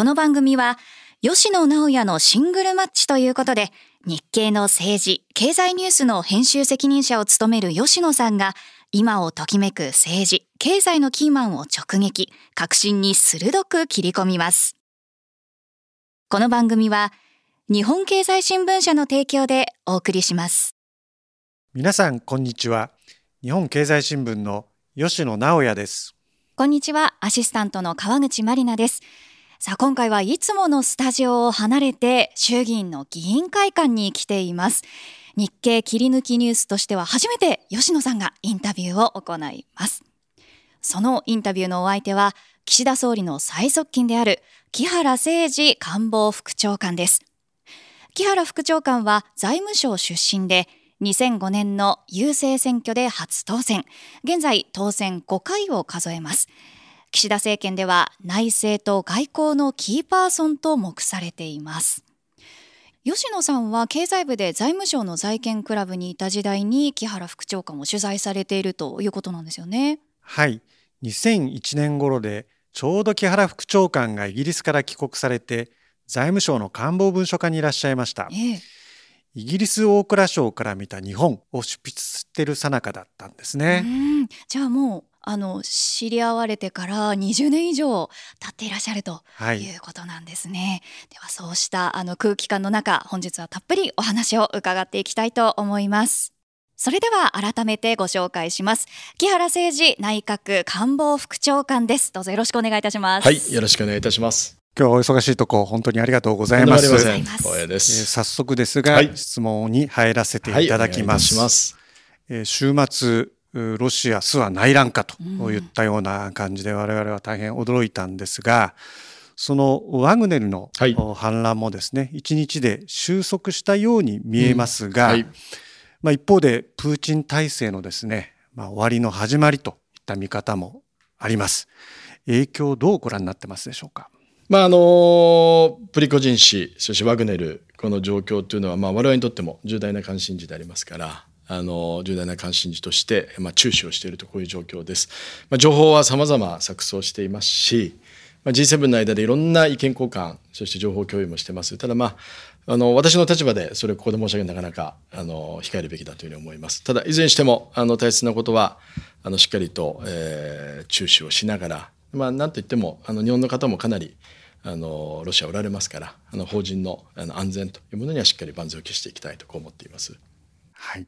この番組は吉野直也のシングルマッチということで日経の政治経済ニュースの編集責任者を務める吉野さんが今をときめく政治経済のキーマンを直撃革新に鋭く切り込みます。この番組は日本経済新聞社の提供でお送りします。皆さんこんにちは。日本経済新聞の吉野直也です。こんにちは。アシスタントの川口真理奈ですさあ今回はいつものスタジオを離れて衆議院の議員会館に来ています。日経切り抜きニュースとしては初めて吉野さんがインタビューを行います。そのインタビューのお相手は岸田総理の最側近である木原誠二官房副長官です。木原副長官は財務省出身で2005年の郵政選挙で初当選。現在当選5回を数えます。岸田政権では内政と外交のキーパーソンと目されています。吉野さんは経済部で財務省の財券クラブにいた時代に木原副長官を取材されているということなんですよね。はい。2001年頃でちょうど木原副長官がイギリスから帰国されて財務省の官房文書課にいらっしゃいました、ええ、イギリス大蔵省から見た日本を執筆している最中だったんですね。じゃあもうあの知り合われてから20年以上経っていらっしゃるとい。うことなんですね、はい、ではそうしたあの空気感の中本日はたっぷりお話を伺っていきたいと思います。それでは改めてご紹介します。木原誠二内閣官房副長官です。どうぞよろしくお願いいたします。はいよろしくお願いいたします。今日はお忙しいとこ本当にありがとうございます。光栄です、えー、早速ですが、はい、質問に入らせていただきます。はい、ます。えー、週末ロシアスは内乱かといったような感じで我々は大変驚いたんですがそのワグネルの反乱もですね一日で収束したように見えますが、一方でプーチン体制のですね、まあ、終わりの始まりといった見方もあります。影響どうご覧になってますでしょうか？まああのプリコジン氏そしてワグネルこの状況というのはまあ我々にとっても重大な関心事でありますからあの重大な関心事として、まあ、注視をしているとこういう状況です。まあ、情報は様々錯綜していますし、まあ、G7 の間でいろんな意見交換そして情報共有もしてます。ただまああの私の立場でそれをここで申し上げなかなかあの控えるべきだというふうに思います。ただいずれにしてもあの大切なことはあのしっかりと、えー、注視をしながら、まあ、なんといってもあの日本の方もかなりあのロシアおられますからあの法人のあの安全というものにはしっかり万全を期していきたいとこう思っています。はい、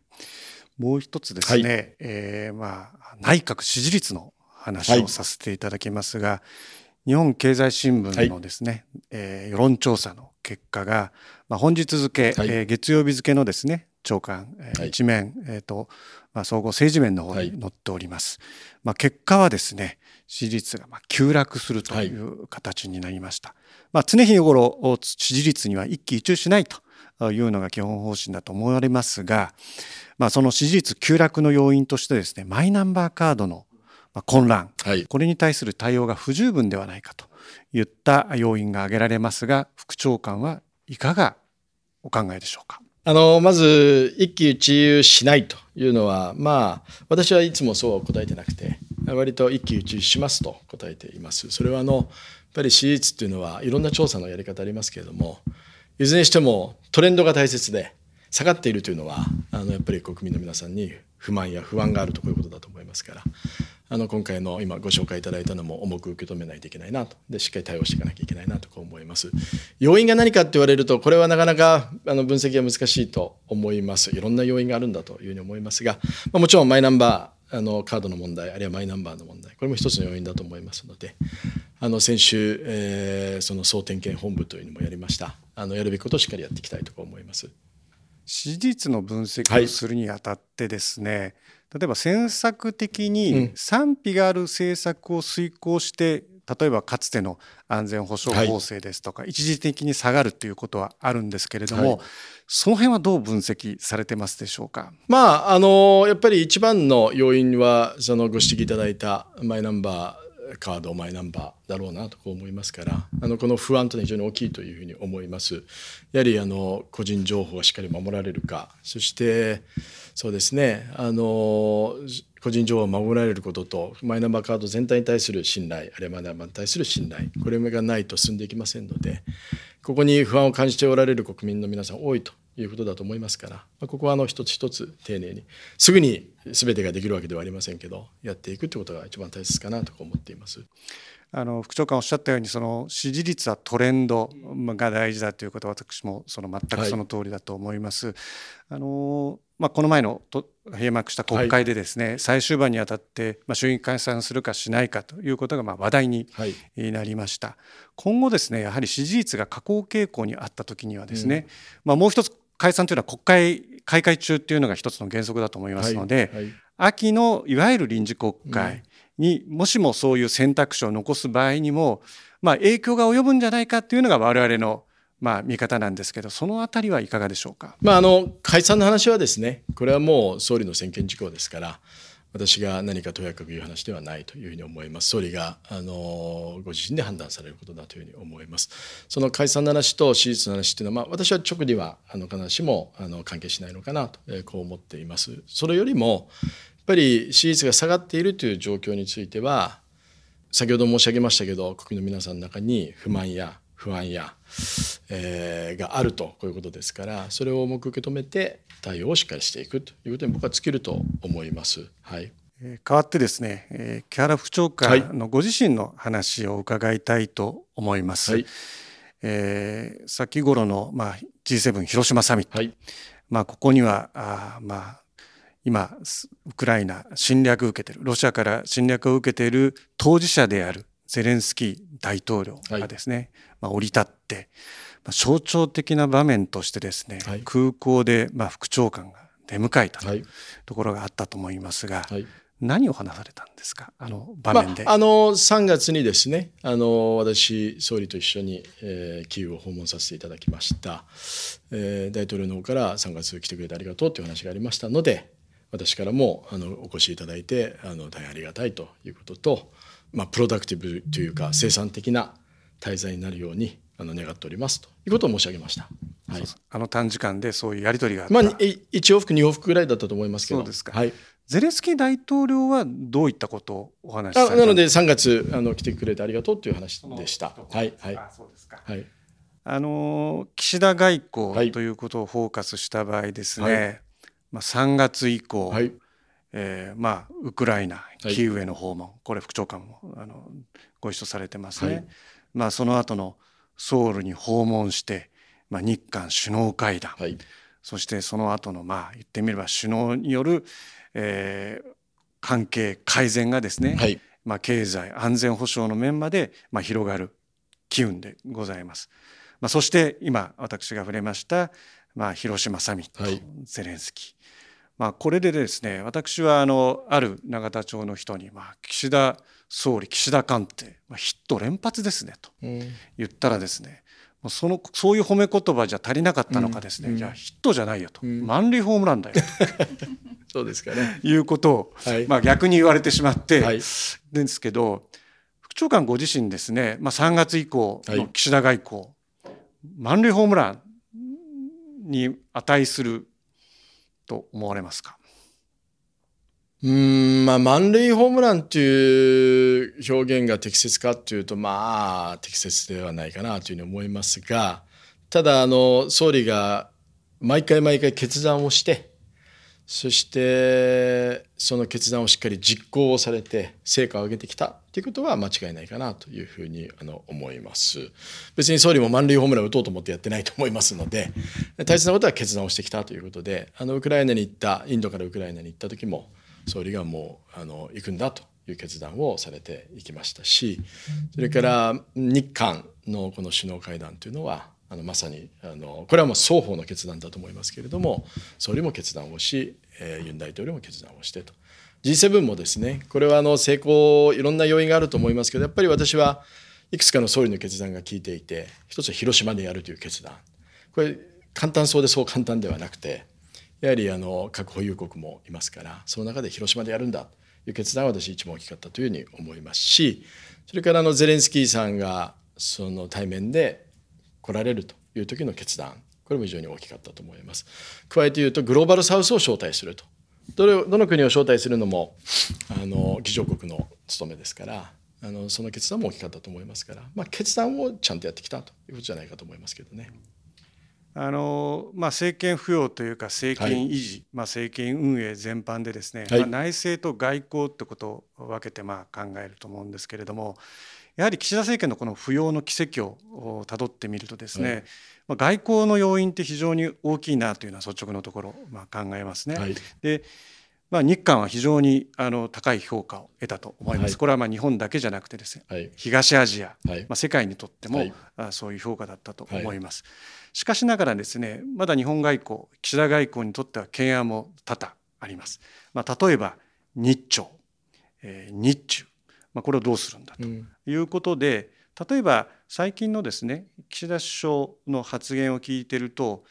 もう一つですね、はい、えー、まあ、内閣支持率の話をさせていただきますが、はい、日本経済新聞のですね、はい、えー、世論調査の結果が、まあ、本日付、はい、えー、月曜日付のですね長官、えー、一面、えーとまあ、総合政治面の方に載っております。まあ、結果はですね支持率がまあ急落するという形になりました。まあ、常日頃支持率には一喜一憂しないというのが基本方針だと思われますが、まあ、その支持率急落の要因としてですねマイナンバーカードの混乱、はい、これに対する対応が不十分ではないかといった要因が挙げられますが副長官はいかがお考えでしょうか？あのまず一喜一憂しないというのはまあ私はいつもそうは答えてなくて割と一喜一憂しますと答えています。それはあのやっぱり支持率っていうのはいろんな調査のやり方ありますけれどもいずれにしてもトレンドが大切で下がっているというのはあのやっぱり国民の皆さんに不満や不安があるとこういうことだと思いますからあの今回の今ご紹介いただいたのも重く受け止めないといけないなと。でしっかり対応していかなきゃいけないなとこう思います。要因が何かって言われるとこれはなかなかあの分析が難しいと思います。いろんな要因があるんだというふうに思いますが、まあ、もちろんマイナンバーあのカードの問題あるいはマイナンバーの問題これも一つの要因だと思いますのであの先週、えー、その総点検本部というのもやりました。あのやるべきことをしっかりやっていきたいと思います。支持率の分析をするにあたってですね、はい、例えば政策的に賛否がある政策を遂行して、例えばかつての安全保障法制ですとか、はい、一時的に下がるということはあるんですけれども、はい、その辺はどう分析されてますでしょうか？まああのやっぱり一番の要因はそのご指摘いただいたマイナンバーカードマイナンバーだろうなとこう思いますからあのこの不安というのは非常に大きいというふうに思います。やはりあの個人情報がしっかり守られるかそしてそうですねあの個人情報を守られることとマイナンバーカード全体に対する信頼あるいはマイナンバーに対する信頼これがないと進んでいきませんのでここに不安を感じておられる国民の皆さん多いということだと思いますから、まここはあの一つ一つ丁寧にすぐに全てができるわけではありませんけどやっていくということが一番大切かなと思っています。あの副長官おっしゃったようにその支持率はトレンドが大事だということは私もその全くその通りだと思います。はい、あのまあ、この前のと閉幕した国会でですね、はい、最終盤にあたって、まあ、衆議院解散するかしないかということがまあ話題になりました、はい、今後ですねやはり支持率が下降傾向にあった時にはですね、うん、まあ、もう一つ解散というのは国会開会中っていうのが一つの原則だと思いますので、はい。はい、秋のいわゆる臨時国会にもしもそういう選択肢を残す場合にも、まあ、影響が及ぶんじゃないかっていうのが我々のまあ見方なんですけど、そのあたりはいかがでしょうか？まあ、あの解散の話はですね、これはもう総理の専権事項ですから、私が何かとやかく言う話ではないというふうに思います。総理があのご自身で判断されることだというふうに思います。その解散の話と支持率の話というのは、まあ、私は直にはあの必ずしもあの関係しないのかなと、えー、こう思っています。それよりもやっぱり支持率が下がっているという状況については先ほど申し上げましたけど国民の皆さんの中に不満や不安や、えー、があるとこういうことですからそれを重く受け止めて対応をしっかりしていくということに僕は尽きると思います。はい。変わってですね、えー、木原副長官のご自身の話を伺いたいと思います。はい、えー、先頃の、まあ、G7 広島サミット、はい、まあ、ここにはあ、まあ、今ウクライナ侵略を受けているロシアから侵略を受けている当事者であるゼレンスキー大統領がですね、はい、まあ、降り立って、まあ、象徴的な場面としてですね、はい、空港でまあ副長官が出迎えたとい。うところがあったと思いますが、はい、何を話されたんですか？あの場面で、まあ、あの3月にですねあの私総理と一緒に、えー、キーウを訪問させていただきました、えー、大統領の方から3月来てくれてありがとうという話がありましたので私からもあのお越しいただいてあの大変ありがたいということとまあ、プロダクティブというか生産的な滞在になるようにあの願っておりますということを申し上げました。はい、あの短時間でそういうやり取りがまあ、1往復2往復ぐらいだったと思いますけどそうですか、はい、ゼレンスキー大統領はどういったことをお話しされたなので3月あの来てくれてありがとうという話でした。はいはい、あそうですか、はい。あの岸田外交ということをフォーカスした場合ですね、はい、まあ、3月以降、はい、えー、まあウクライナキーウへの訪問、はい、これ副長官もあのご一緒されてますね。はい、まあその後のソウルに訪問して、まあ、日韓首脳会談、はい、そしてその後のまあ言ってみれば首脳による、えー、関係改善がですね、はい、まあ、経済安全保障の面までまあ広がる機運でございます。まあ、そして今私が触れました、まあ、広島サミット、ゼレンスキー。まあ、これでですね私はあのある永田町の人に、まあ、岸田総理岸田官邸、まあ、ヒット連発ですねと言ったらですね、うん、そのそういう褒め言葉じゃ足りなかったのかですね、うん、いやヒットじゃないよと、うん、満塁ホームランだよと。そうですかね。いうことを、はい、まあ、逆に言われてしまって、はい、ですけど副長官ご自身ですね、まあ、3月以降の岸田外交、はい、満塁ホームランに値すると思われますか？うんまあ満塁ホームランっていう表現が適切かっていうとまあ適切ではないかなというふうに思いますがただあの総理が毎回毎回決断をしてそしてその決断をしっかり実行をされて成果を上げてきたということは間違いないかなというふうにあの思います。別に総理も満塁ホームランを打とうと思ってやってないと思いますので大切なことは決断をしてきたということであのウクライナに行ったインドからウクライナに行った時も総理がもうあの行くんだという決断をされていきましたしそれから日韓のこの首脳会談というのはあのまさにあのこれはもう双方の決断だと思いますけれども総理も決断をし、えー、ユン大統領も決断をしてと。G7 もですねこれはあの成功いろんな要因があると思いますけどやっぱり私はいくつかの総理の決断が効いていて一つは広島でやるという決断。これ簡単そうでそう簡単ではなくてやはりあの核保有国もいますからその中で広島でやるんだという決断は私一番大きかったというふうに思いますしそれからあのゼレンスキーさんがその対面で来られるという時の決断これも非常に大きかったと思います。加えて言うとグローバルサウスを招待するとどれどの国を招待するのもあの議長国の務めですからあのその決断も大きかったと思いますから、まあ、決断をちゃんとやってきたということじゃないかと思いますけどね。あのまあ、政権浮揚というか政権維持、はい、まあ、政権運営全般でですね、はい、まあ、内政と外交ってことを分けてまあ考えると思うんですけれどもやはり岸田政権のこの浮揚の軌跡をたどってみるとですね、はい、まあ、外交の要因って非常に大きいなというのは率直なところ、まあ、考えますね。でまあ、日韓は非常にあの高い評価を得たと思います、はい、これはまあ日本だけじゃなくてですね、はい、東アジア、はい、まあ、世界にとっても、はい、あそういう評価だったと思います、しかしながらですねまだ日本外交岸田外交にとっては懸案も多々あります、まあ、例えば日朝、えー、日中、まあ、これをどうするんだということで、うん、例えば最近のですね岸田首相の発言を聞いてると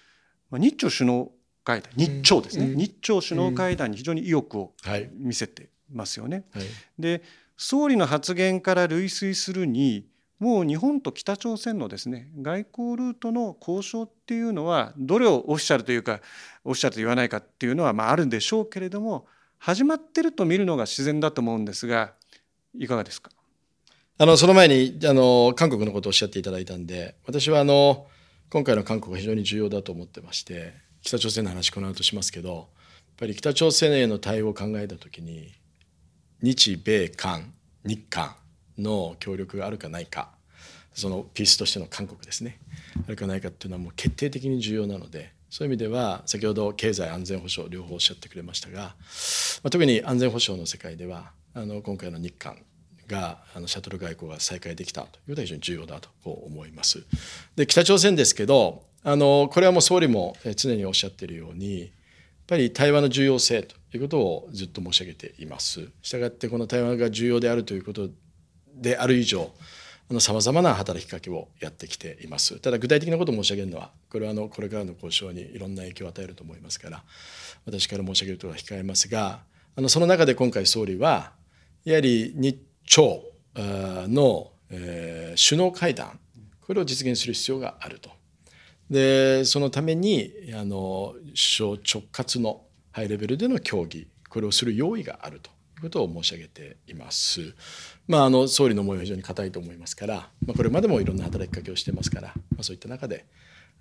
日朝首脳会談日朝ですね、うん、日朝首脳会談に非常に意欲を見せてますよね。はいはい、で総理の発言から類推するにもう日本と北朝鮮のですね外交ルートの交渉っていうのはどれをオフィシャルというかオフィシャルと言わないかっていうのはまああるんでしょうけれども始まってると見るのが自然だと思うんですがいかがですか？あのその前にあの韓国のことをおっしゃっていただいたんで私はあの今回の韓国が非常に重要だと思ってまして北朝鮮の話この後しますけどやっぱり北朝鮮への対応を考えた時に日米韓日韓の協力があるかないかそのピースとしての韓国ですねあるかないかっていうのはもう決定的に重要なのでそういう意味では先ほど経済安全保障両方おっしゃってくれましたが、まあ、特に安全保障の世界ではあの今回の日韓があのシャトル外交が再開できたということは非常に重要だとこう思います。で北朝鮮ですけどあのこれはもう総理も常におっしゃっているようにやっぱり対話の重要性ということをずっと申し上げています。したがってこの対話が重要であるということである以上さまざまな働きかけをやってきていますただ具体的なことを申し上げるのはこれはあのこれからの交渉にいろんな影響を与えると思いますから私から申し上げるとは控えますがあのその中で今回総理はやはり日朝の、えー、首脳会談これを実現する必要があると。でそのためにあの首相直轄のハイレベルでの協議これをする用意があるということを申し上げています。まあ、あの総理の思いは非常に固いと思いますから、まあ、これまでもいろんな働きかけをしてますから、まあ、そういった中で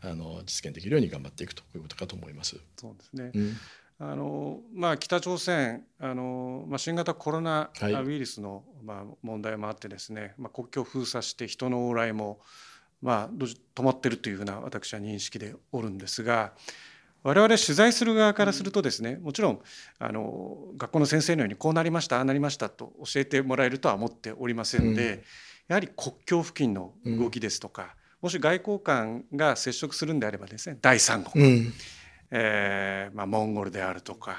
あの実現できるように頑張っていくということかと思います。そうですね、うん。あのまあ、北朝鮮あの、まあ、新型コロナウイルスの、まあ、問題もあってですね、まあ、国境を封鎖して人の往来も、まあ、止まっているというふうな私は認識でおるんですが我々取材する側からするとですねもちろんあの学校の先生のようにこうなりましたああなりましたと教えてもらえるとは思っておりませんで、うん、やはり国境付近の動きですとか、うん、もし外交官が接触するんであればですね第三国、うん、えー、まあ、モンゴルであるとか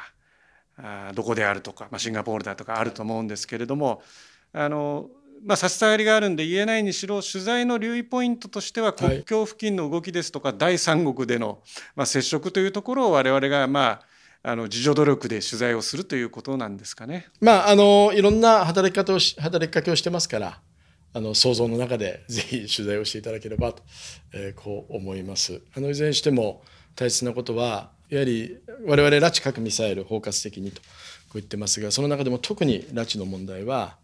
あどこであるとか、まあ、シンガポールだとかあると思うんですけれどもあのまあ、差し障りがあるんで言えないにしろ取材の留意ポイントとしては国境付近の動きですとか、はい、第三国での、まあ、接触というところを我々がまああの自助努力で取材をするということなんですかね。まああのいろんな働き方をし働きかけをしてますからあの想像の中でぜひ取材をしていただければと、えー、こう思います。あのいずれにしても大切なことはやはり我々拉致核ミサイル包括的にとこう言ってますがその中でも特に拉致の問題は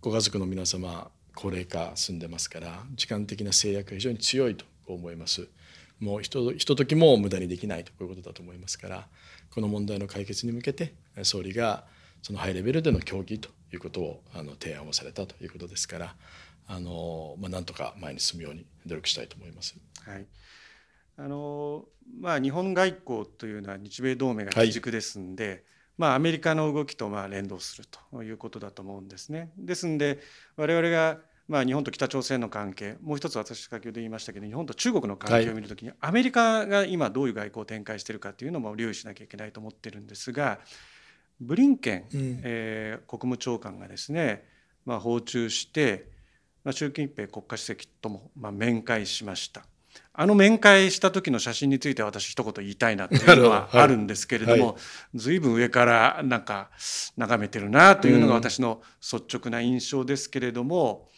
ご家族の皆様高齢化進んでますから時間的な制約が非常に強いと思います。もうひとひとときも無駄にできないとこういうことだと思いますからこの問題の解決に向けて総理がそのハイレベルでの協議ということをあの提案をされたということですからあの、まあ、なんとか前に進むように努力したいと思います。はいあのまあ、日本外交というのは日米同盟が基軸ですんで、はい、まあ、アメリカの動きとまあ連動するということだと思うんですね。ですんで我々がまあ日本と北朝鮮の関係もう一つ私先ほど言いましたけど日本と中国の関係を見るときに、アメリカが今どういう外交を展開しているかというのも留意しなきゃいけないと思ってるんですがブリンケン、うん、えー、国務長官がですね、まあ、訪中して、まあ、習近平国家主席ともまあ面会しました。あの面会した時の写真について私一言言いたいなというのはあるんですけれども、随分上からなんか眺めてるなというのが私の率直な印象ですけれども、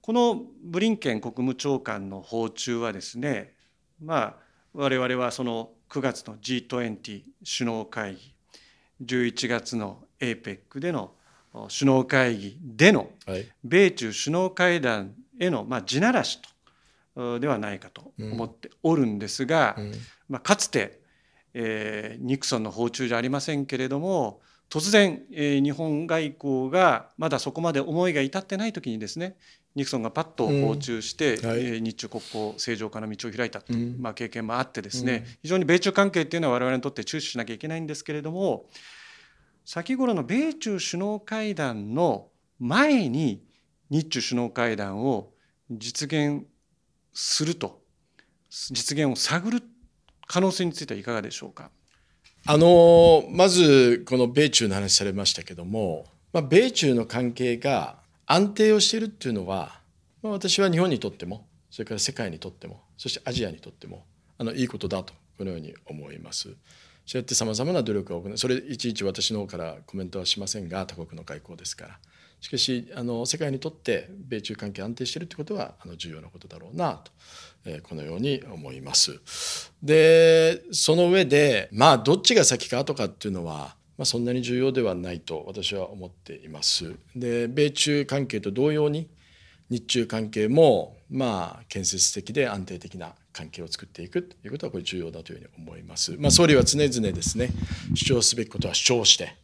このブリンケン国務長官の訪中はですねまあ我々はその9月の G20 首脳会議11月の APEC での首脳会議での米中首脳会談へのまあ地ならしとではないかと思っておるんですが、まあ、かつて、えー、ニクソンの訪中じゃありませんけれども突然、えー、日本外交がまだそこまで思いが至ってない時にですねニクソンがパッと訪中して、うん。はい、日中国交正常化の道を開いたという、まあ、経験もあってですね、うん、非常に米中関係っていうのは我々にとって注視しなきゃいけないんですけれども先頃の米中首脳会談の前に日中首脳会談を実現すると実現を探る可能性についてはいかがでしょうか？あのまずこの米中の話されましたけども、まあ、米中の関係が安定をしているっていうのは、まあ、私は日本にとってもそれから世界にとってもそしてアジアにとってもあのいいことだとこのように思います。そうやってさまざまな努力を行うそれいちいち私の方からコメントはしませんが他国の外交ですからしかしあの世界にとって米中関係安定しているということはあの重要なことだろうなと、えー、このように思います。でその上でまあどっちが先かとかっていうのはまあ、そんなに重要ではないと私は思っています。で米中関係と同様に日中関係もまあ建設的で安定的な関係を作っていくということはこれ重要だというふうに思います。まあ、総理は常々ですね主張すべきことは主張して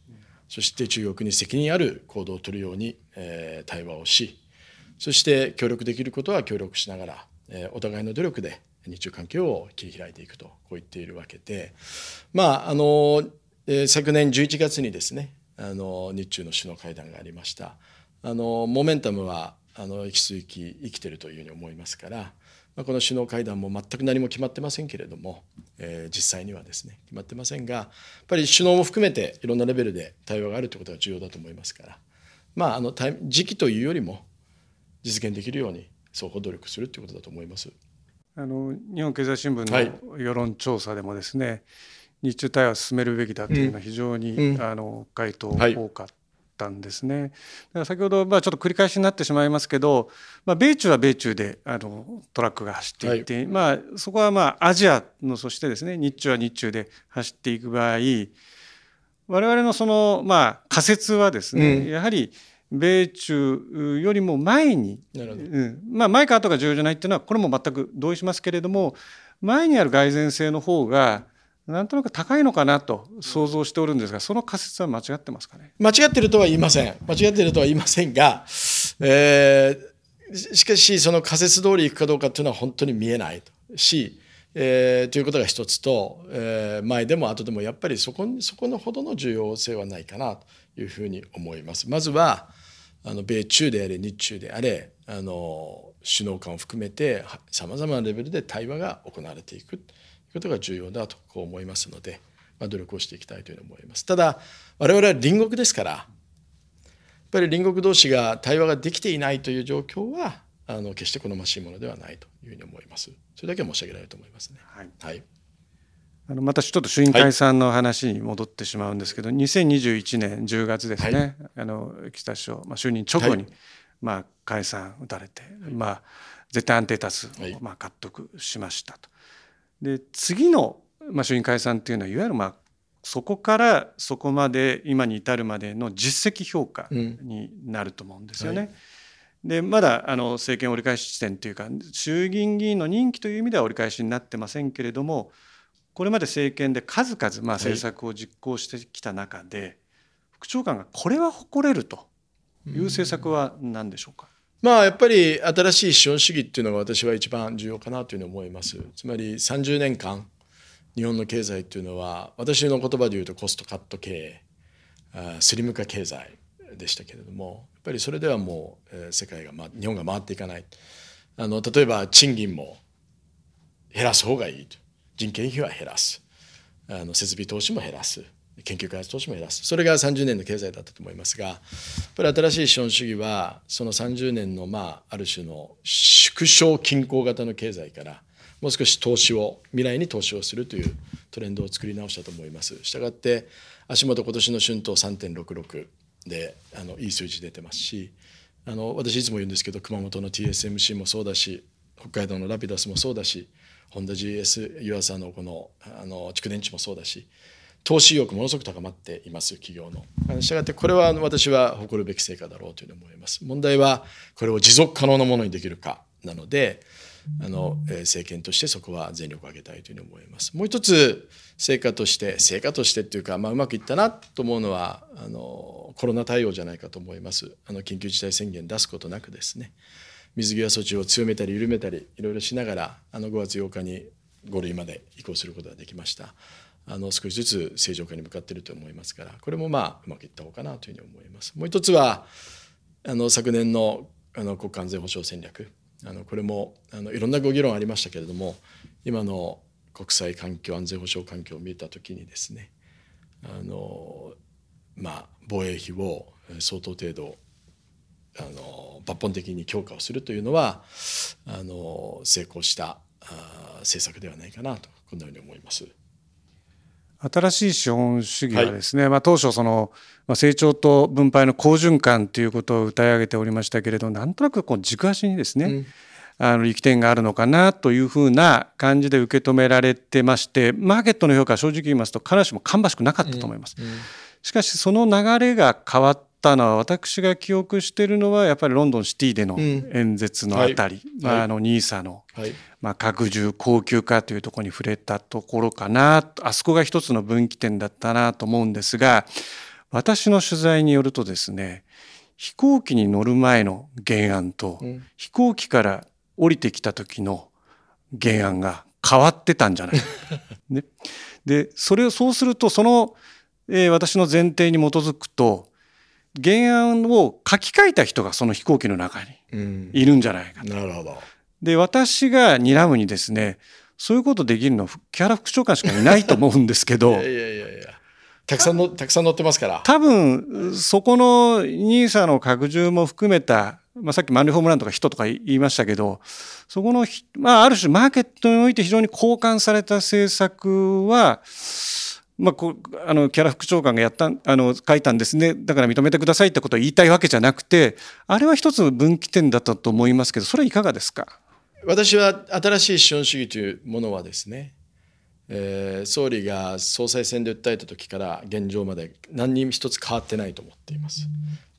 そして中国に責任ある行動を取るように、えー、対話をしそして協力できることは協力しながら、えー、お互いの努力で日中関係を切り開いていくとこう言っているわけでまああのえ昨年11月にですねあの日中の首脳会談がありました。あのモメンタムはあの引き続き生きてるというふうに思いますから、まあ、この首脳会談も全く何も決まってませんけれども、えー、実際にはですね決まってませんがやっぱり首脳も含めていろんなレベルで対話があるということが重要だと思いますからまああの時期というよりも実現できるように双方努力するということだと思います。あの日本経済新聞の世論調査でもですね、はい日中対話を進めるべきだというのは非常に、うん、あの回答多かったんですね。だから先ほど、まあ、ちょっと繰り返しになってしまいますけど、まあ、米中は米中であのトラックが走っていて、はい、まあ、そこはまあアジアのそしてですね日中は日中で走っていく場合我々のその、まあ、仮説はですね、うん、やはり米中よりも前に、うん。まあ、前か後が重要じゃないっていうのはこれも全く同意しますけれども前にある蓋然性の方がなんとなく高いのかなと想像しておるんですが、その仮説は間違ってますかね？間違ってるとは言いません。間違ってるとは言いませんが、えー、しかしその仮説通りいくかどうかっていうのは本当に見えないし、えー、ということが一つと、えー、前でも後でもやっぱりそこそこのほどの重要性はないかなというふうに思います。まずはあの米中であれ日中であれあの首脳間を含めてさまざまなレベルで対話が行われていく。ことが重要だとこう思いますので、まあ、努力をしていきたいというふうに思います。ただ我々は隣国ですからやっぱり隣国同士が対話ができていないという状況はあの決して好ましいものではないというふうに思います。それだけは申し上げられると思いますね。はい、はいあのまたちょっと衆院解散の話に戻ってしまうんですけど、はい、2021年10月ですね、はい、あの岸田首相、まあ、就任直後に、はい、まあ、解散打たれて、まあ、絶対安定多数をまあ獲得しましたと。で次の、まあ、衆院解散っていうのはいわゆるまあそこからそこまで今に至るまでの実績評価になると思うんですよね。うんはい、でまだあの政権折り返し地点というか衆議院議員の任期という意味では折り返しになってませんけれどもこれまで政権で数々まあ政策を実行してきた中で、はい、副長官がこれは誇れるという政策は何でしょうか、まあやっぱり新しい資本主義っていうのが私は一番重要かなというふうに思います。つまり30年間日本の経済っていうのは私の言葉で言うとコストカット経営スリム化経済でしたけれどもやっぱりそれではもう、世界が、日本が回っていかない。あの例えば賃金も減らす方がいいと。人件費は減らす。あの設備投資も減らす。研究開発投資も減らすそれが30年の経済だったと思いますがやっぱり新しい資本主義はその30年のまあある種の縮小均衡型の経済からもう少し投資を未来に投資をするというトレンドを作り直したと思います。したがって足元今年の春闘3.66であのいい数字出てますしあの私いつも言うんですけど熊本の TSMC もそうだし北海道のラピダスもそうだしホンダ GS 湯浅のこのあの蓄電池もそうだし投資意欲ものすごく高まっています企業の。したがってこれは私は誇るべき成果だろうというふうに思います。問題はこれを持続可能なものにできるかなのであの政権としてそこは全力を挙げたいというふうに思います。もう一つ成果として成果としてっていうか、まあ、うまくいったなと思うのはあのコロナ対応じゃないかと思います。あの緊急事態宣言出すことなくですね水際措置を強めたり緩めたりいろいろしながらあの5月8日に5類まで移行することができました。あの少しずつ正常化に向かっていると思いますからこれもまあうまくいった方かなというふうに思います。もう一つはあの昨年のあの国家安全保障戦略あのこれもあのいろんなご議論ありましたけれども今の国際環境安全保障環境を見た時にですねあの、まあ、防衛費を相当程度あの抜本的に強化をするというのはあの成功したあ政策ではないかなとこんなふうに思います。新しい資本主義はですね、はい、まあ、当初その、まあ、成長と分配の好循環ということを謳い上げておりましたけれどなんとなくこう軸足にですね、うん、あの力点があるのかなというふうな感じで受け止められてましてマーケットの評価は正直言いますと必ずしも芳しくなかったと思います。うん。うん、しかしその流れが変わったのは私が記憶しているのはやっぱりロンドンシティでの演説のあたり、うんはい、まあ、あの NISA の、はい。まあ、拡充高級化というところに触れたところかな。あそこが一つの分岐点だったなと思うんですが私の取材によるとですね飛行機に乗る前の原案と、うん、飛行機から降りてきた時の原案が変わってたんじゃない ね、でそれをそうするとその、えー、私の前提に基づくと原案を書き換えた人がその飛行機の中にいるんじゃないかと。なるほど。で私が睨むにですねそういうことできるの木原副長官しかいないと思うんですけど いやいやいやいや。たくさんのたくさん乗ってますから。多分そこの NISA の拡充も含めた、まあ、さっきマンリホームランとか人とか言いましたけどそこの、まあ、ある種マーケットにおいて非常に交換された政策はまあ、こあのキャラ副長官がやったあの書いたんですね。だから認めてくださいってことを言いたいわけじゃなくてあれは一つの分岐点だったと思いますけどそれはいかがですか？私は新しい資本主義というものはですね、えー、総理が総裁選で訴えた時から現状まで何に一つ変わってないと思っています。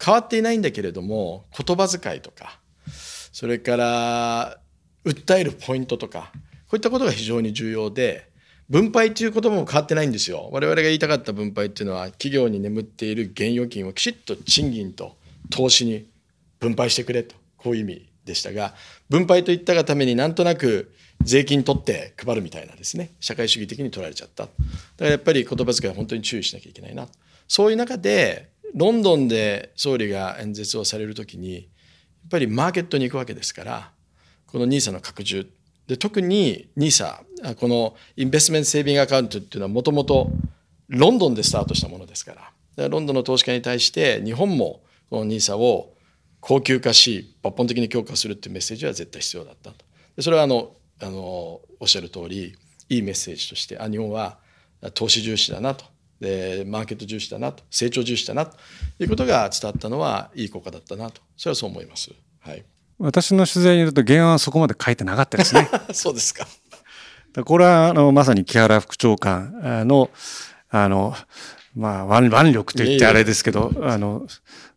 変わっていないんだけれども言葉遣いとかそれから訴えるポイントとかこういったことが非常に重要で分配という言葉も変わってないんですよ。我々が言いたかった分配っていうのは企業に眠っている現預金をきちっと賃金と投資に分配してくれと。こういう意味でしたが分配といったがためになんとなく税金取って配るみたいなですね。社会主義的に取られちゃった。だからやっぱり言葉遣いは本当に注意しなきゃいけないな。そういう中でロンドンで総理が演説をされる時にやっぱりマーケットに行くわけですからこの NISA の拡充で特に NISA このインベストメントセービングアカウントっていうのはもともとロンドンでスタートしたものですから。ロンドンの投資家に対して日本もこの NISA を高級化し抜本的に強化するっていうメッセージは絶対必要だったと。でそれはあのあのおっしゃる通りいいメッセージとしてあ日本は投資重視だなと。でマーケット重視だなと。成長重視だなと。いうことが伝わったのはいい効果だったなと。それはそう思います。はい。私の取材によると原案はそこまで書いてなかったですね。そうですか。これはあのまさに木原副長官のあのまあ腕力と言ってあれですけどあの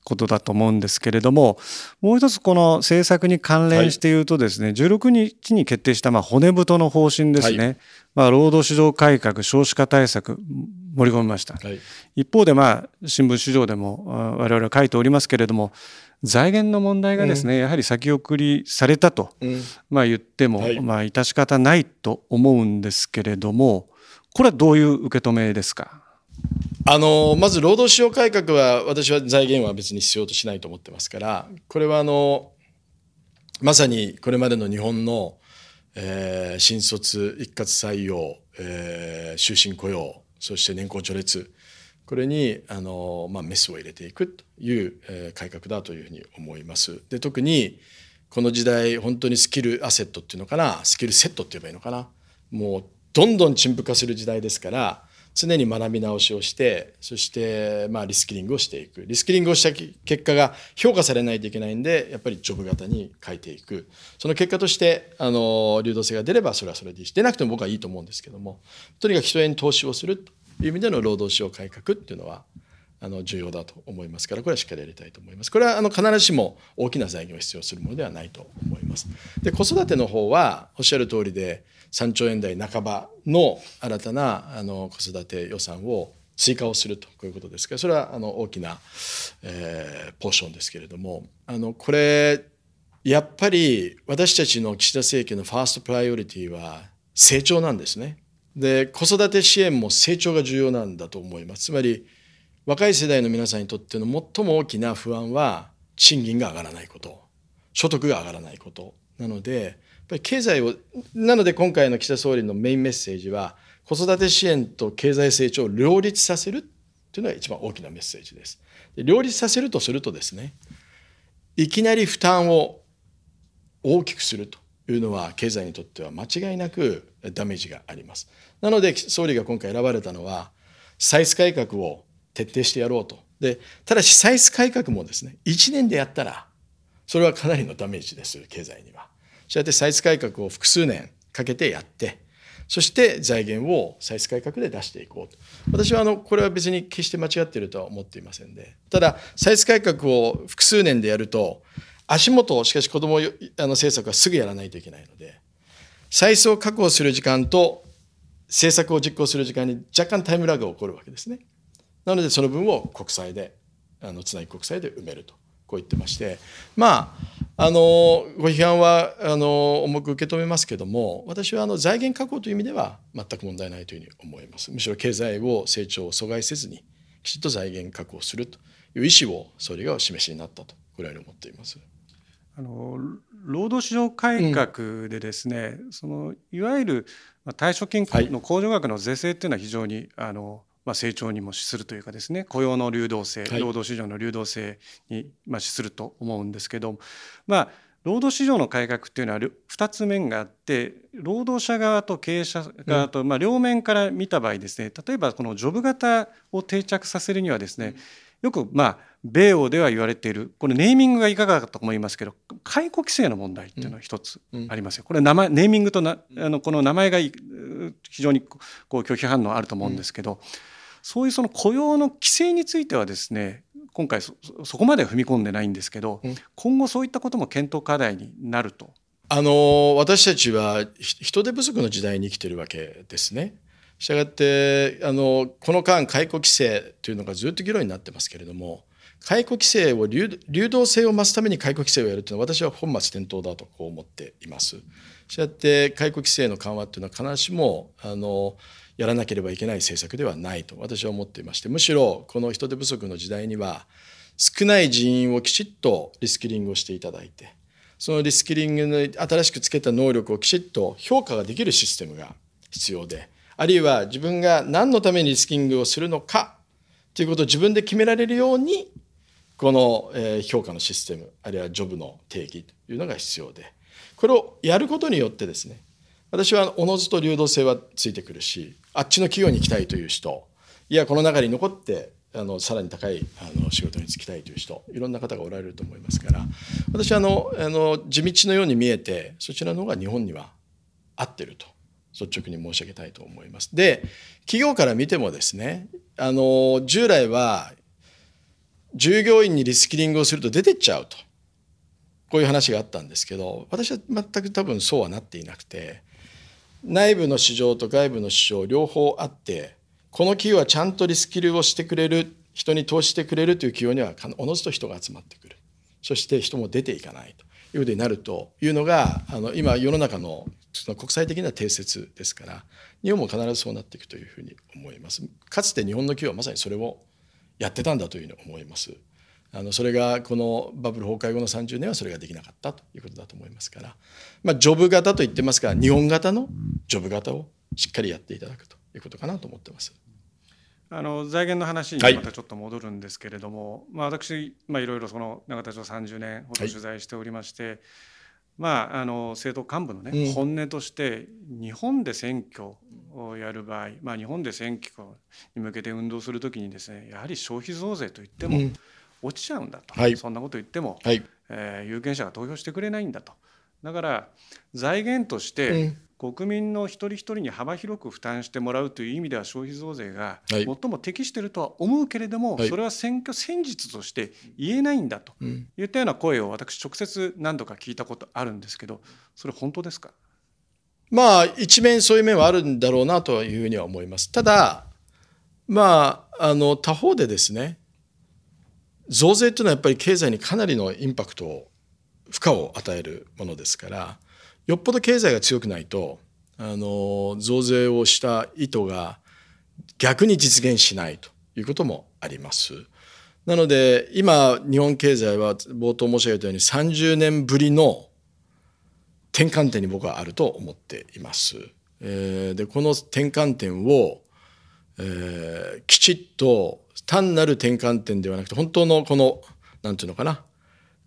ことだと思うんですけれどももう一つこの政策に関連して言うとですね、はい、16日に決定したまあ骨太の方針ですね、はい、まあ、労働市場改革少子化対策盛り込みました、はい、一方でまあ新聞市場でも我々は書いておりますけれども財源の問題がですね、うん、やはり先送りされたと、うん、まあ、言っても、はい、まあ致し方ないと思うんですけれどもこれはどういう受け止めですか？あのまず労働市場改革は私は財源は別に必要としないと思ってますからこれはあのまさにこれまでの日本の、えー、新卒一括採用、えー、終身雇用そして年功序列これにあの、まあ、メスを入れていくという、え、改革だというふうに思います。で特にこの時代本当にスキルアセットっていうのかなスキルセットって言えばいいのかな。もうどんどん陳腐化する時代ですから常に学び直しをしてそしてまあリスキリングをしていく。リスキリングをした結果が評価されないといけないんでやっぱりジョブ型に変えていく。その結果としてあの流動性が出ればそれはそれでいいし出なくても僕はいいと思うんですけどもとにかく人へに投資をするいう意味での労働市場改革っていうのはあの重要だと思いますからこれはしっかりやりたいと思います。これはあの必ずしも大きな財源を必要するものではないと思います。で子育ての方はおっしゃる通りで3兆円台半ばの新たなあの子育て予算を追加をするとこういうことですからそれはあの大きな、えー、ポーションですけれどもあのこれやっぱり私たちの岸田政権のファーストプライオリティは成長なんですね。で子育て支援も成長が重要なんだと思います。つまり若い世代の皆さんにとっての最も大きな不安は賃金が上がらないこと所得が上がらないことなのでやっぱり経済をなので今回の岸田総理のメインメッセージは子育て支援と経済成長を両立させるというのが一番大きなメッセージです。で両立させるとするとですねいきなり負担を大きくするというのは経済にとっては間違いなくダメージがあります。なので総理が今回選ばれたのは歳出改革を徹底してやろうと。でただし歳出改革もですね1年でやったらそれはかなりのダメージです経済には。そうやって歳出改革を複数年かけてやってそして財源を歳出改革で出していこうと私はあのこれは別に決して間違っているとは思っていませんでただ歳出改革を複数年でやると足元しかし子どもあの政策はすぐやらないといけないので歳出を確保する時間と政策を実行する時間に若干タイムラグが起こるわけですね。なのでその分を国債であのつなぎ国債で埋めるとこう言ってましてまああのご批判はあの重く受け止めますけども私はあの財源確保という意味では全く問題ないというふうに思いますむしろ経済を成長を阻害せずにきちっと財源確保するという意思を総理がお示しになったとこのように思っています。あの労働市場改革でですね、うん、そのいわゆる退職金の控除額の是正っていうのは非常にあのまあ、成長にも資するというかですね雇用の流動性、労働市場の流動性にまあ資すると思うんですけどまあ労働市場の改革っていうのは2つ面があって労働者側と経営者側と、まあ、両面から見た場合ですね例えばこのジョブ型を定着させるにはですねよくまあ米欧では言われているこれネーミングがいかがかと思いますけど解雇規制の問題っていうのは一つありますよ。これ名前ネーミングとなあのこの名前が非常にこう拒否反応あると思うんですけど、そういうその雇用の規制についてはですね今回そこまで踏み込んでないんですけど、今後そういったことも検討課題になると。あの私たちは人手不足の時代に生きてるわけですね。したがってあのこの間解雇規制というのがずっと議論になってますけれども解雇規制を流動性を増すために解雇規制をやるというのは私は本末転倒だとこう思っています。したがって解雇規制の緩和というのは必ずしもあのやらなければいけない政策ではないと私は思っていましてむしろこの人手不足の時代には少ない人員をきちっとリスキリングをしていただいてそのリスキリングに新しくつけた能力をきちっと評価ができるシステムが必要であるいは自分が何のためにリスキングをするのかということを自分で決められるようにこの評価のシステムあるいはジョブの定義というのが必要でこれをやることによってですね私はおのずと流動性はついてくるしあっちの企業に行きたいという人いやこの中に残ってあのさらに高いあの仕事に就きたいという人いろんな方がおられると思いますから私はあのあの地道のように見えてそちらの方が日本には合ってると。率直に申し上げたいと思います。で企業から見てもですねあの従来は従業員にリスキリングをすると出てっちゃうと。こういう話があったんですけど私は全く多分そうはなっていなくて内部の市場と外部の市場両方あってこの企業はちゃんとリスキルをしてくれる人に投資してくれるという企業にはおのずと人が集まってくる。そして人も出ていかないと。いうことになるというのがあの今世の中のその国際的な定説ですから日本も必ずそうなっていくというふうに思います。かつて日本の企業はまさにそれをやってたんだというふうに思います。あのそれがこのバブル崩壊後の30年はそれができなかったということだと思いますから、まあ、ジョブ型と言ってますから日本型のジョブ型をしっかりやっていただくということかなと思ってます。あの財源の話にまたちょっと戻るんですけれども、はい、まあ、私、まあ、いろいろその永田町30年ほど取材しておりまして、はい、まあ、あの政党幹部のね、うん、本音として日本で選挙をやる場合、まあ、日本で選挙に向けて運動するときにですねやはり消費増税といっても落ちちゃうんだと、はい、そんなこと言っても、はい、えー、有権者が投票してくれないんだと。だから財源として国民の一人一人に幅広く負担してもらうという意味では消費増税が最も適しているとは思うけれども、それは選挙戦術として言えないんだといったような声を私直接何度か聞いたことあるんですけどそれ本当ですか？まあ一面そういう面はあるんだろうなというふうには思います。ただまああの他方でですね増税というのはやっぱり経済にかなりのインパクトを負荷を与えるものですからよっぽど経済が強くないとあの増税をした意図が逆に実現しないということもあります。なので今日本経済は冒頭申し上げたように30年ぶりの転換点に僕はあると思っています。えー、でこの転換点を、えー、きちっと単なる転換点ではなくて本当のこの何て言うのかな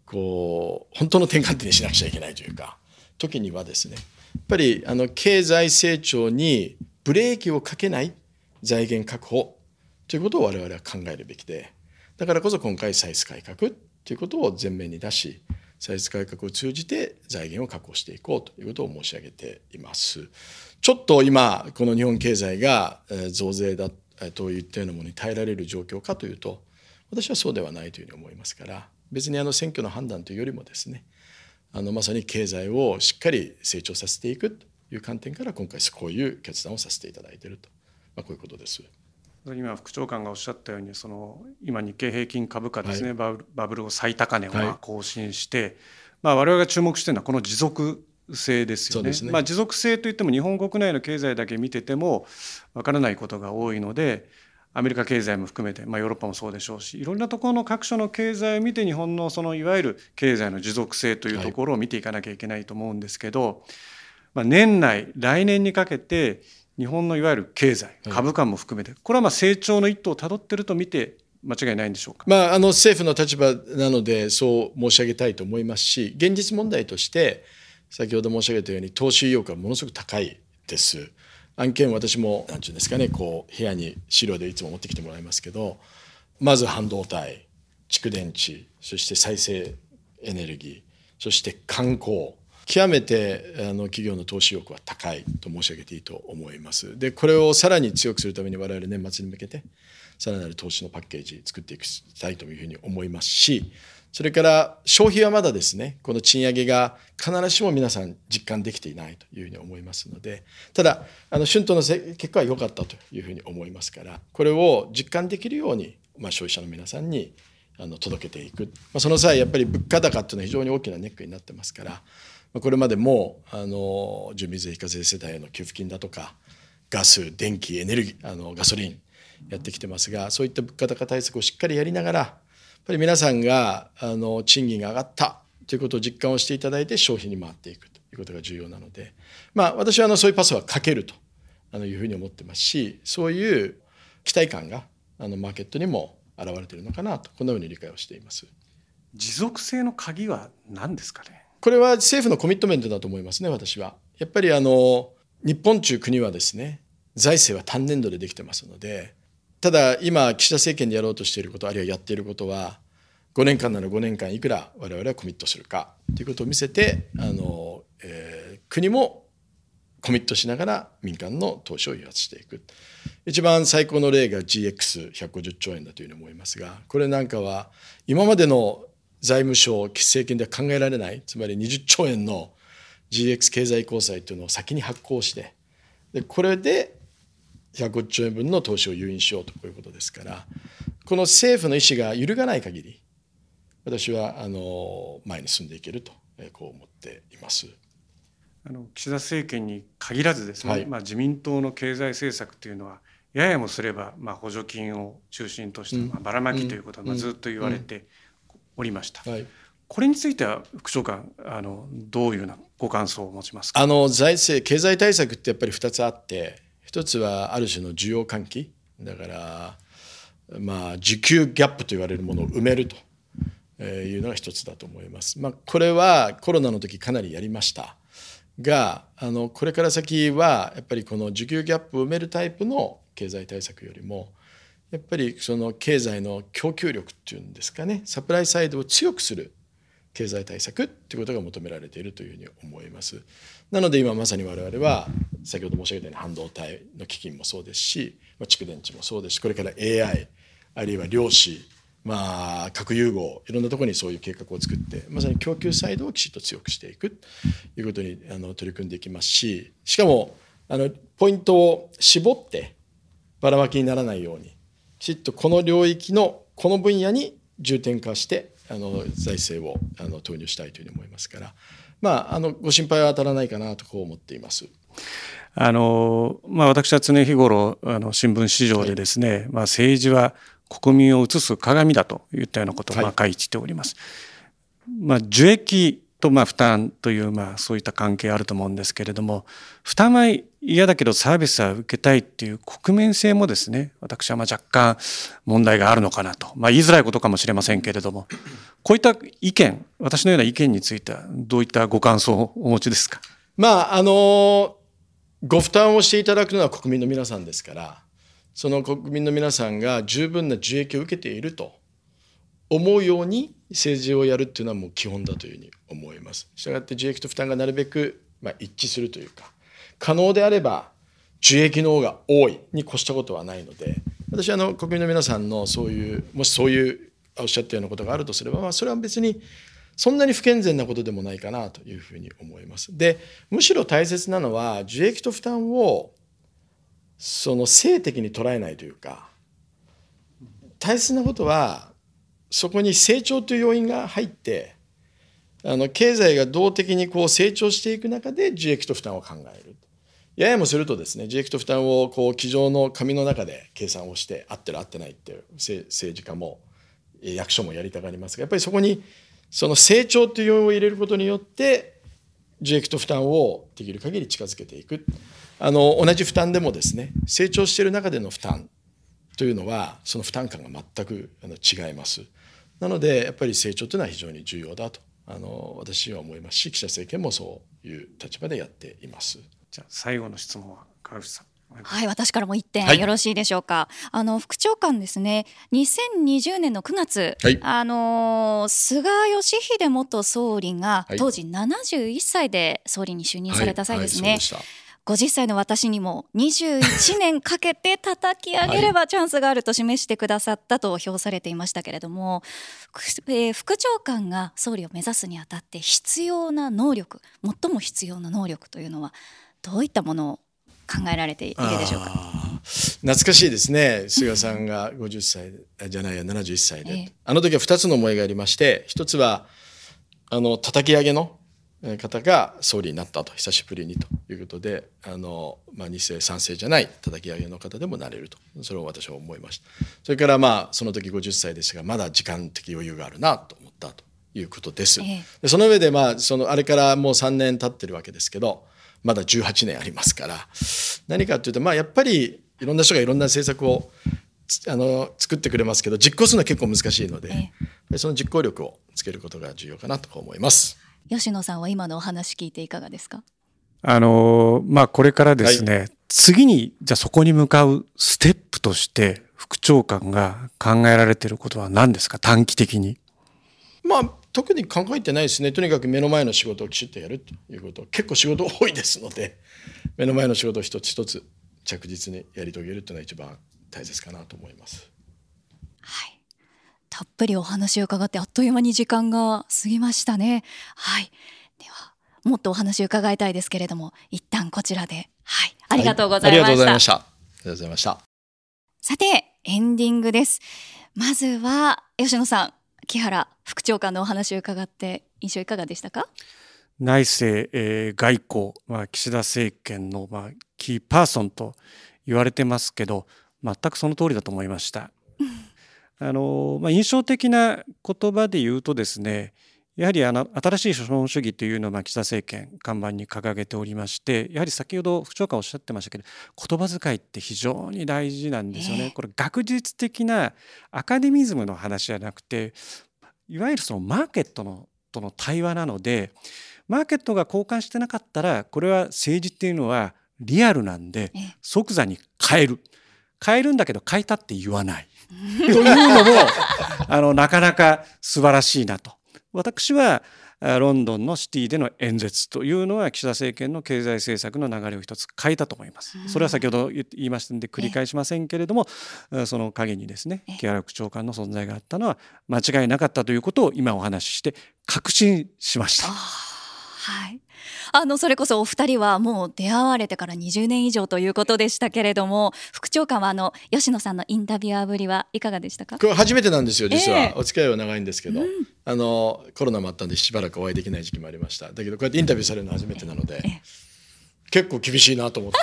こう本当の転換点にしなくちゃいけないというか時にはですねやっぱりあの経済成長にブレーキをかけない財源確保ということを我々は考えるべきでだからこそ今回歳出改革ということを前面に出し歳出改革を通じて財源を確保していこうということを申し上げています。ちょっと今この日本経済が増税だといったようなものに耐えられる状況かというと私はそうではないというふうに思いますから別にあの選挙の判断というよりもですねあのまさに経済をしっかり成長させていくという観点から今回こういう決断をさせていただいていると、まあ、こういうことです。今副長官がおっしゃったようにその今日経平均株価ですね、はい、バブルを最高値を更新して、はい、まあ、我々が注目しているのはこの持続性ですよね。ねまあ、持続性といっても日本国内の経済だけ見ててもわからないことが多いのでアメリカ経済も含めて、まあ、ヨーロッパもそうでしょうしいろんなところの各所の経済を見て日本のそのいわゆる経済の持続性というところを見ていかなきゃいけないと思うんですけど、はい、まあ、年内来年にかけて日本のいわゆる経済株価も含めてこれはまあ成長の一途をたどってると見て間違いないんでしょうか、まあ、あの政府の立場なのでそう申し上げたいと思いますし現実問題として先ほど申し上げたように投資意欲はものすごく高いです。案件私も何て言うんですかねこう部屋に資料でいつも持ってきてもらいますけどまず半導体蓄電池そして再生エネルギーそして観光極めてあの企業の投資欲は高いと申し上げていいと思います。でこれをさらに強くするために我々年末に向けてさらなる投資のパッケージ作っていきたいというふうに思いますしそれから消費はまだですね、この賃上げが必ずしも皆さん実感できていないというふうに思いますので、ただ、あの春闘の結果は良かったというふうに思いますから、これを実感できるように、まあ、消費者の皆さんにあの届けていく、まあ、その際、やっぱり物価高っていうのは非常に大きなネックになってますから、まあ、これまでもあの住民税非課税世帯への給付金だとか、ガス、電気、エネルギー、あのガソリンやってきてますが、そういった物価高対策をしっかりやりながら、ぱり皆さんがあの賃金が上がったということを実感をしていただいて消費に回っていくということが重要なので、まあ、私はあのそういうパスはかけるというふうに思ってますしそういう期待感があのマーケットにも現れているのかなとこのように理解をしています。持続性の鍵は何ですかね？これは政府のコミットメントだと思いますね私は。やっぱりあの日本中国はですね財政は単年度でできてますのでただ今岸田政権でやろうとしていることあるいはやっていることは5年間なら5年間いくら我々はコミットするかということを見せてあの、えー、国もコミットしながら民間の投資を誘発していく。一番最高の例が GX150 兆円だというふうに思いますがこれなんかは今までの財務省政権では考えられないつまり20兆円の GX 経済移行債というのを先に発行してでこれで150兆円分の投資を誘引しようとこういうことですからこの政府の意思が揺るがない限り私はあの前に進んでいけるとこう思っています。あの岸田政権に限らずですね、はい、まあ、自民党の経済政策というのはややもすれば、まあ、補助金を中心とした、まあ、ばらまきということは、まあ、ずっと言われておりました。はい、これについては副長官あのどういうようなご感想を持ちますか？あの財政経済対策ってやっぱり2つあって一つはある種の需要喚起だからまあ需給ギャップと言われるものを埋めるというのが一つだと思います。まあ、これはコロナの時かなりやりましたがあのこれから先はやっぱりこの需給ギャップを埋めるタイプの経済対策よりもやっぱりその経済の供給力っていうんですかねサプライサイドを強くする経済対策っていうことが求められているというふうに思います。なので今まさに我々は先ほど申し上げたように半導体の基金もそうですしま蓄電池もそうですしこれから AI あるいは量子まあ、核融合いろんなところにそういう計画を作ってまさに供給サイドをきちっと強くしていくということにあの取り組んでいきますししかもあのポイントを絞ってばらまきにならないようにきちっとこの領域のこの分野に重点化してあの財政をあの投入したいというふうに思いますから、まあ、あのご心配は当たらないかなとこう思っています。あのまあ、私は常日頃あの新聞市場でですね、はい、まあ、政治は国民を映す鏡だといったようなことをまあ書いております。はい、まあ、受益とまあ負担というまあそういった関係あると思うんですけれども負担は嫌だけどサービスは受けたいっていう国民性もですね私はま若干問題があるのかなと、まあ、言いづらいことかもしれませんけれども。こういった意見私のような意見についてはどういったご感想をお持ちですか？まああのご負担をしていただくのは国民の皆さんですからその国民の皆さんが十分な受益を受けていると。思うように政治をやるっていうのはもう基本だというふうに思います。したがって受益と負担がなるべくまあ一致するというか可能であれば受益の方が多いに越したことはないので私はあの国民の皆さんのそういうもしそういうおっしゃったようなことがあるとすれば、まあ、それは別にそんなに不健全なことでもないかなというふうに思います。でむしろ大切なのは受益と負担をその性的に捉えないというか大切なことはそこに成長という要因が入ってあの経済が動的にこう成長していく中で受益と負担を考える。ややもするとですね受益と負担をこう机上の紙の中で計算をして合ってる合ってないって政治家も役所もやりたがりますがやっぱりそこにその成長という要因を入れることによって受益と負担をできる限り近づけていくあの同じ負担でもですね成長している中での負担というのはその負担感が全く違いますなのでやっぱり成長というのは非常に重要だとあの私は思いますし岸田政権もそういう立場でやっています。じゃあ最後の質問は川口さん。はい私からも一点よろしいでしょうか、はい、あの副長官ですね。2020年の9月、はい、あの菅義偉元総理が当時71歳で総理に就任された際ですね、はい50歳の私にも21年かけて叩き上げればチャンスがあると示してくださったと評されていましたけれども、えー、副長官が総理を目指すにあたって必要な能力最も必要な能力というのはどういったものを考えられているでしょうか？懐かしいですね。菅さんが50歳じゃないや71歳で、えー、あの時は2つの思いがありまして一つはあの叩き上げの方が総理になったと。久しぶりにということであの、まあ、2世3世じゃない叩き上げの方でもなれると。それを私は思いました。それからまあその時50歳ですがまだ時間的余裕があるなと思ったということです、えでその上でまあそのあれからもう3年経ってるわけですけどまだ18年ありますから何かというとまあやっぱりいろんな人がいろんな政策をあの作ってくれますけど実行するのは結構難しいので、えその実行力をつけることが重要かなと思います。吉野さんは今のお話聞いていかがですか？あのまあこれからですね、はい、次にじゃあそこに向かうステップとして副長官が考えられていることは何ですか？短期的に。まあ特に考えてないですね。とにかく目の前の仕事をきちっとやるということ。結構仕事多いですので 目の前の仕事を一つ一つ着実にやり遂げるというのが一番大切かなと思います。はいたっぷりお話を伺ってあっという間に時間が過ぎましたね。はい。ではもっとお話を伺いたいですけれども一旦こちらで。はい。ありがとうございました、はい、ありがとうございました。ありがとうございました。さてエンディングです。まずは吉野さん木原副長官のお話を伺って印象いかがでしたか？内政、えー、外交、まあ、岸田政権の、まあ、キーパーソンと言われてますけど全くその通りだと思いました。あのまあ、印象的な言葉で言うとですねやはりあの新しい資本主義というのをまあ岸田政権看板に掲げておりましてやはり先ほど副長官おっしゃってましたけど言葉遣いって非常に大事なんですよね。これ学術的なアカデミズムの話じゃなくていわゆるそのマーケットのとの対話なのでマーケットが交換してなかったらこれは政治っていうのはリアルなんで即座に変える変えるんだけど変えたって言わない。というのも あのなかなか素晴らしいなと。私はロンドンのシティでの演説というのは岸田政権の経済政策の流れを一つ変えたと思います。それは先ほど言いましたので繰り返しませんけれどもその陰にですね木原副長官の存在があったのは間違いなかったということを今お話しして確信しました。はい。あのそれこそお二人はもう出会われてから20年以上ということでしたけれども副長官はあの吉野さんのインタビュアーぶりはいかがでしたか？これ初めてなんですよ実は、えー、お付き合いは長いんですけど、うん、あのコロナもあったんでしばらくお会いできない時期もありました。だけどこうやってインタビューされるの初めてなので。えーえ。ー結構厳しいなと思って。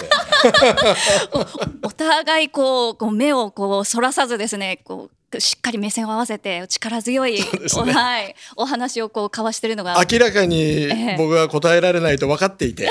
お互いこうこう目をこうそらさずですねこうしっかり目線を合わせて力強い、ね、はい、お話をこう交わしてるのが。明らかに僕が答えられないと分かっていて、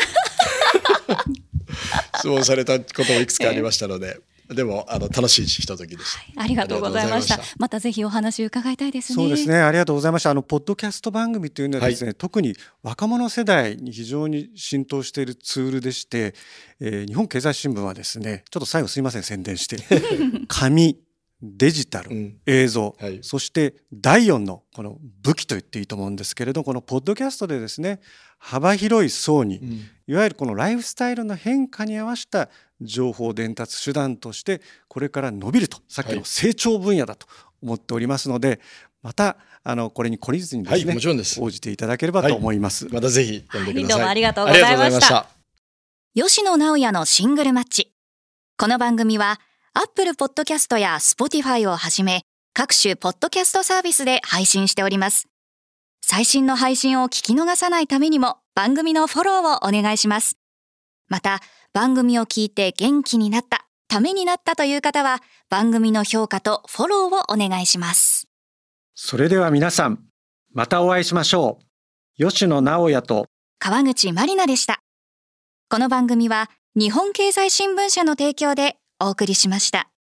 えー、質問されたこともいくつかありましたので。えー、でもあの楽しいひとときでした、はい、ありがとうございました。また。ぜひお話伺いたいですね。そうですね。ありがとうございました。あのポッドキャスト番組というのはですね、はい、特に若者世代に非常に浸透しているツールでして、えー、日本経済新聞はですねちょっと最後すいません宣伝して。紙デジタル、うん、映像、はい、そして第4のこの武器と言っていいと思うんですけれどこのポッドキャストでですね幅広い層に、うん、いわゆるこのライフスタイルの変化に合わせた情報伝達手段としてこれから伸びると。さっきの成長分野だと思っておりますので、はい、またあのこれに懲りずにですね、はい、応じていただければと思います、またぜひ読んでください、どうもありがとうございました。吉野直也のシングルマッチ。この番組はアップルポッドキャストやスポティファイをはじめ、各種ポッドキャストサービスで配信しております。最新の配信を聞き逃さないためにも番組のフォローをお願いします。また、番組を聞いて元気になった、ためになったという方は、番組の評価とフォローをお願いします。それでは皆さん、またお会いしましょう。吉野直也と川口まりなでした。この番組は日本経済新聞社の提供でお送りしました。